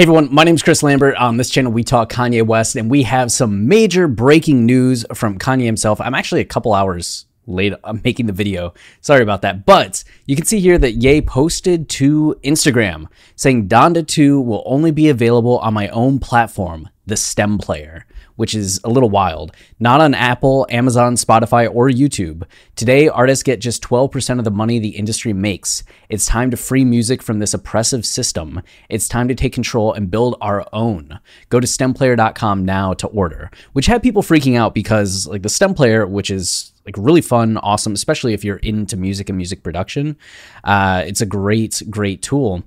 Hey everyone, my name is Chris Lambert. On this channel, we talk Kanye West, and we have some major breaking news from Kanye himself. I'm actually a couple hours late I'm making the video. Sorry about that. But you can see here that Ye posted to Instagram saying Donda 2 will only be available on my own platform, the STEM player which is a little wild. Not on Apple, Amazon, Spotify, or YouTube. Today, artists get just 12% of the money the industry makes. It's time to free music from this oppressive system. It's time to take control and build our own. Go to stemplayer.com now to order, which had people freaking out because, like, the STEM player, which is like really fun, awesome, especially if you're into music and music production. Uh, it's a great, great tool.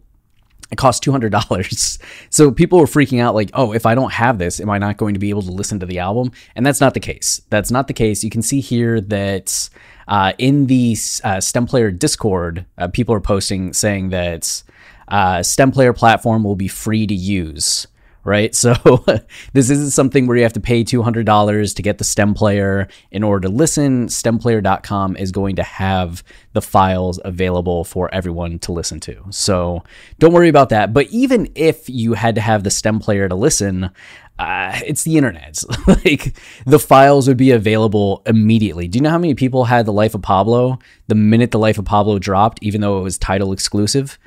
It costs $200. So people were freaking out like, oh, if I don't have this, am I not going to be able to listen to the album? And that's not the case. That's not the case. You can see here that uh, in the uh, STEM Player Discord, uh, people are posting saying that uh, STEM Player platform will be free to use right? So this isn't something where you have to pay $200 to get the stem player in order to listen. Stemplayer.com is going to have the files available for everyone to listen to. So don't worry about that. But even if you had to have the stem player to listen, uh, it's the internet. like the files would be available immediately. Do you know how many people had The Life of Pablo the minute The Life of Pablo dropped, even though it was Tidal exclusive?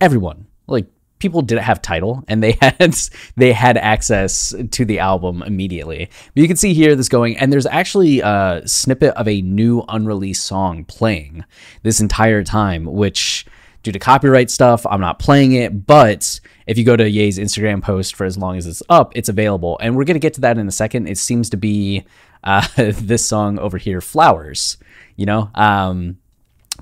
Everyone. Like people didn't have Tidal and they had they had access to the album immediately. But you can see here this going, and there's actually a snippet of a new unreleased song playing this entire time, which due to copyright stuff, I'm not playing it. But if you go to Ye's Instagram post for as long as it's up, it's available, and we're gonna get to that in a second. It seems to be uh, this song over here, "Flowers." You know, um,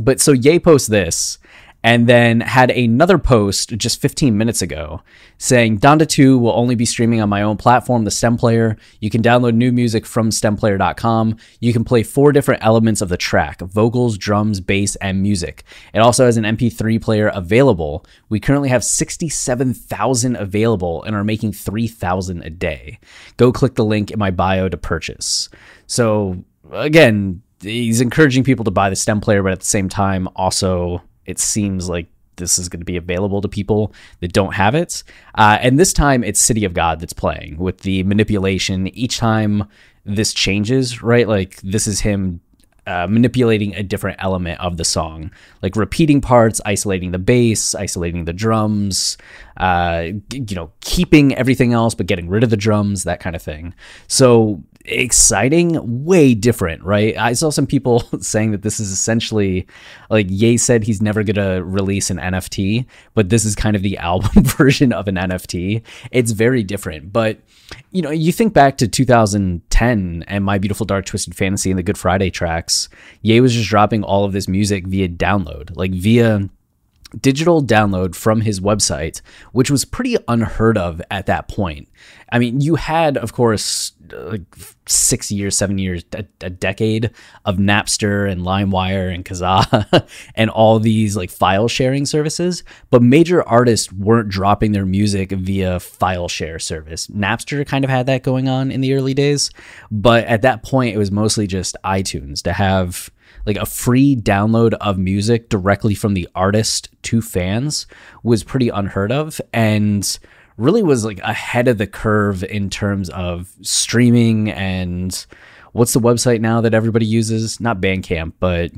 but so Ye posts this and then had another post just 15 minutes ago saying Donda 2 will only be streaming on my own platform, the STEM Player. You can download new music from stemplayer.com. You can play four different elements of the track vocals, drums, bass, and music. It also has an MP3 player available. We currently have 67,000 available and are making 3,000 a day. Go click the link in my bio to purchase. So, again, he's encouraging people to buy the STEM Player, but at the same time, also it seems like this is going to be available to people that don't have it. Uh, and this time it's City of God that's playing with the manipulation. Each time this changes, right? Like this is him uh, manipulating a different element of the song, like repeating parts, isolating the bass, isolating the drums, uh, you know, keeping everything else but getting rid of the drums, that kind of thing. So exciting, way different, right? I saw some people saying that this is essentially like Ye said he's never gonna release an NFT, but this is kind of the album version of an NFT. It's very different, but you know, you think back to 2010 and My Beautiful Dark Twisted Fantasy and the Good Friday tracks, Ye was just dropping all of this music via download, like via digital download from his website, which was pretty unheard of at that point. I mean, you had, of course, like six years, seven years, a, a decade of Napster and LimeWire and Kazaa and all these like file sharing services, but major artists weren't dropping their music via file share service. Napster kind of had that going on in the early days, but at that point, it was mostly just iTunes to have like a free download of music directly from the artist to fans was pretty unheard of and really was like ahead of the curve in terms of streaming and what's the website now that everybody uses? Not Bandcamp, but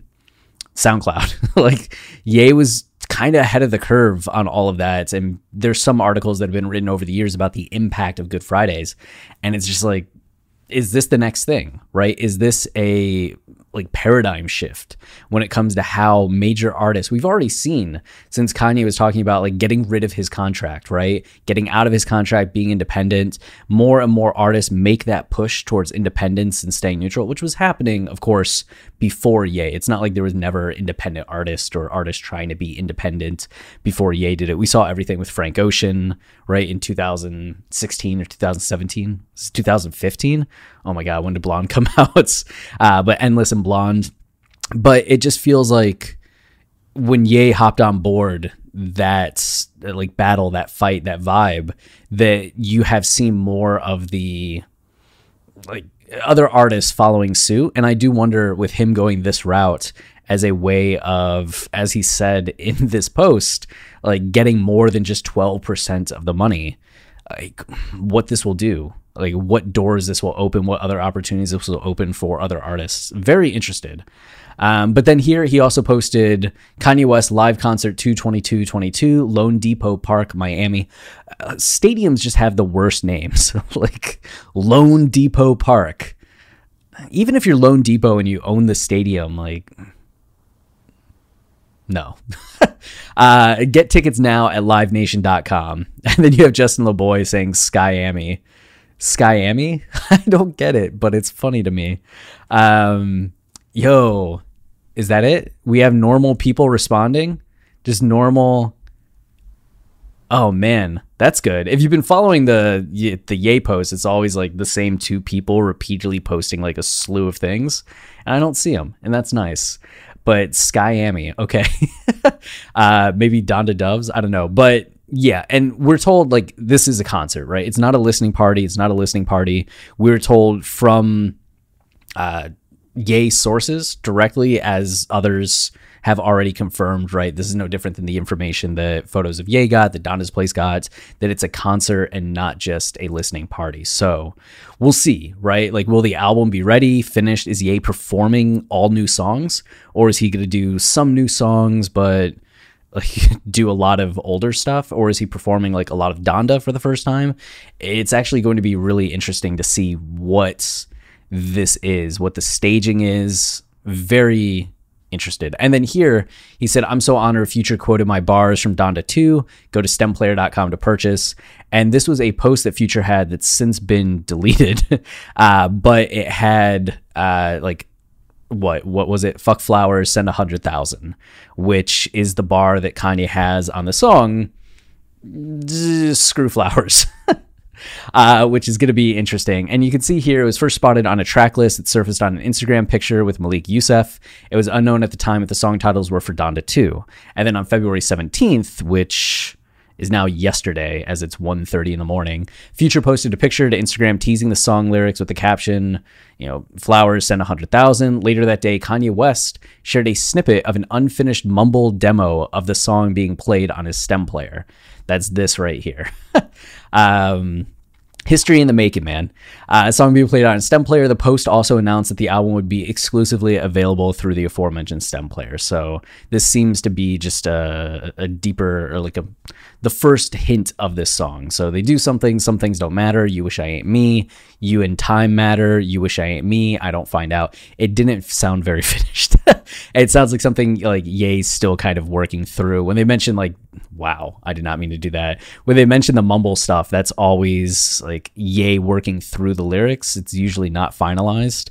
SoundCloud. like Ye was kind of ahead of the curve on all of that. And there's some articles that have been written over the years about the impact of Good Fridays. And it's just like, is this the next thing, right? Is this a like paradigm shift when it comes to how major artists we've already seen since Kanye was talking about like getting rid of his contract, right? Getting out of his contract, being independent. More and more artists make that push towards independence and staying neutral, which was happening, of course, before Ye. It's not like there was never independent artist or artist trying to be independent before Ye did it. We saw everything with Frank Ocean, right, in 2016 or 2017. 2015. Oh my god, when did Blonde come out? Uh, but Endless and Blonde. But it just feels like when Ye hopped on board that like battle, that fight, that vibe, that you have seen more of the like other artists following suit. And I do wonder with him going this route as a way of, as he said in this post, like getting more than just 12% of the money, like what this will do like what doors this will open, what other opportunities this will open for other artists. Very interested. Um, but then here he also posted Kanye West live concert 22222 LoanDepot Park, Miami. Uh, stadiums just have the worst names, like LoanDepot Park. Even if you're LoanDepot and you own the stadium, like no. uh, get tickets now at livenation.com. And then you have Justin LaBoy saying Skyami. Skyami? I don't get it, but it's funny to me. Um, yo, is that it? We have normal people responding? Just normal. Oh man, that's good. If you've been following the the Ye post, it's always like the same two people repeatedly posting like a slew of things, and I don't see them, and that's nice. But Skyami, okay, uh, maybe Donda Doves, I don't know, but yeah, and we're told like this is a concert, right? It's not a listening party. It's not a listening party. We're told from uh, Ye sources directly, as others have already confirmed, right? This is no different than the information that photos of Ye got, that Donda's Place got, that it's a concert and not just a listening party. So we'll see, right? Like, will the album be ready, finished? Is Ye performing all new songs, or is he going to do some new songs, but like do a lot of older stuff or is he performing like a lot of Donda for the first time? It's actually going to be really interesting to see what this is, what the staging is. Very interested. And then here he said, I'm so honored Future quoted my bars from Donda 2. Go to stemplayer.com to purchase. And this was a post that Future had that's since been deleted, uh, but it had uh, like what what was it? Fuck flowers, send a hundred thousand, which is the bar that Kanye has on the song. Screw flowers. Uh, which is going to be interesting. And you can see here it was first spotted on a track list that surfaced on an Instagram picture with Malik Yusef. It was unknown at the time if the song titles were for Donda 2. And then on February 17th, which is now yesterday as it's 1.30 in the morning. Future posted a picture to Instagram teasing the song lyrics with the caption, you know, flowers send 100,000. Later that day, Kanye West shared a snippet of an unfinished mumble demo of the song being played on his stem player. That's this right here. um, History in the making, man. Uh, a song being played on stem player. The Post also announced that the album would be exclusively available through the aforementioned stem player. So this seems to be just a, a deeper or like a the first hint of this song. So they do something. Some things don't matter. You wish I ain't me. You and time matter. You wish I ain't me. I don't find out. It didn't sound very finished. it sounds like something like Ye's still kind of working through. When they mention like, wow, I did not mean to do that. When they mention the mumble stuff, that's always like Ye working through the lyrics. It's usually not finalized.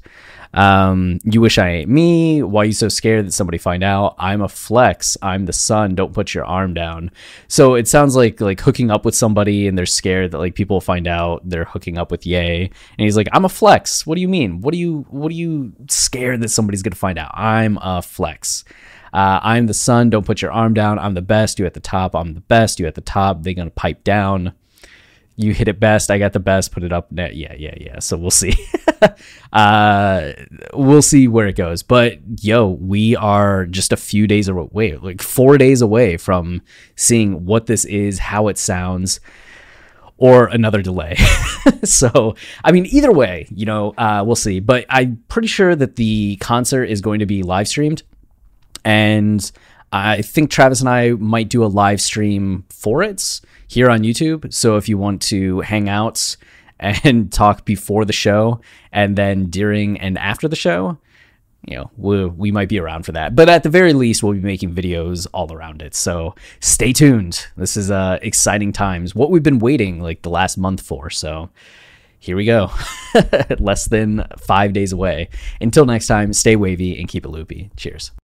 Um, you wish I ain't me. Why you so scared that somebody find out? I'm a flex. I'm the sun. Don't put your arm down. So it sounds like like hooking up with somebody and they're scared that like people find out they're hooking up with Ye. And he's like, I'm a flex. What do you mean? What do you what are you scared that somebody's gonna find out? I'm a flex. Uh, I'm the sun. Don't put your arm down. I'm the best. You at the top. I'm the best. You at the top. They're gonna pipe down you hit it best. I got the best. Put it up. Yeah, yeah, yeah. So we'll see. uh, we'll see where it goes. But yo, we are just a few days away, like four days away from seeing what this is, how it sounds, or another delay. so, I mean, either way, you know, uh, we'll see. But I'm pretty sure that the concert is going to be live streamed, and I think Travis and I might do a live stream for it here on YouTube. So if you want to hang out and talk before the show and then during and after the show, you know, we we might be around for that. But at the very least, we'll be making videos all around it. So stay tuned. This is uh, exciting times. What we've been waiting like the last month for. So here we go. Less than five days away. Until next time, stay wavy and keep it loopy. Cheers.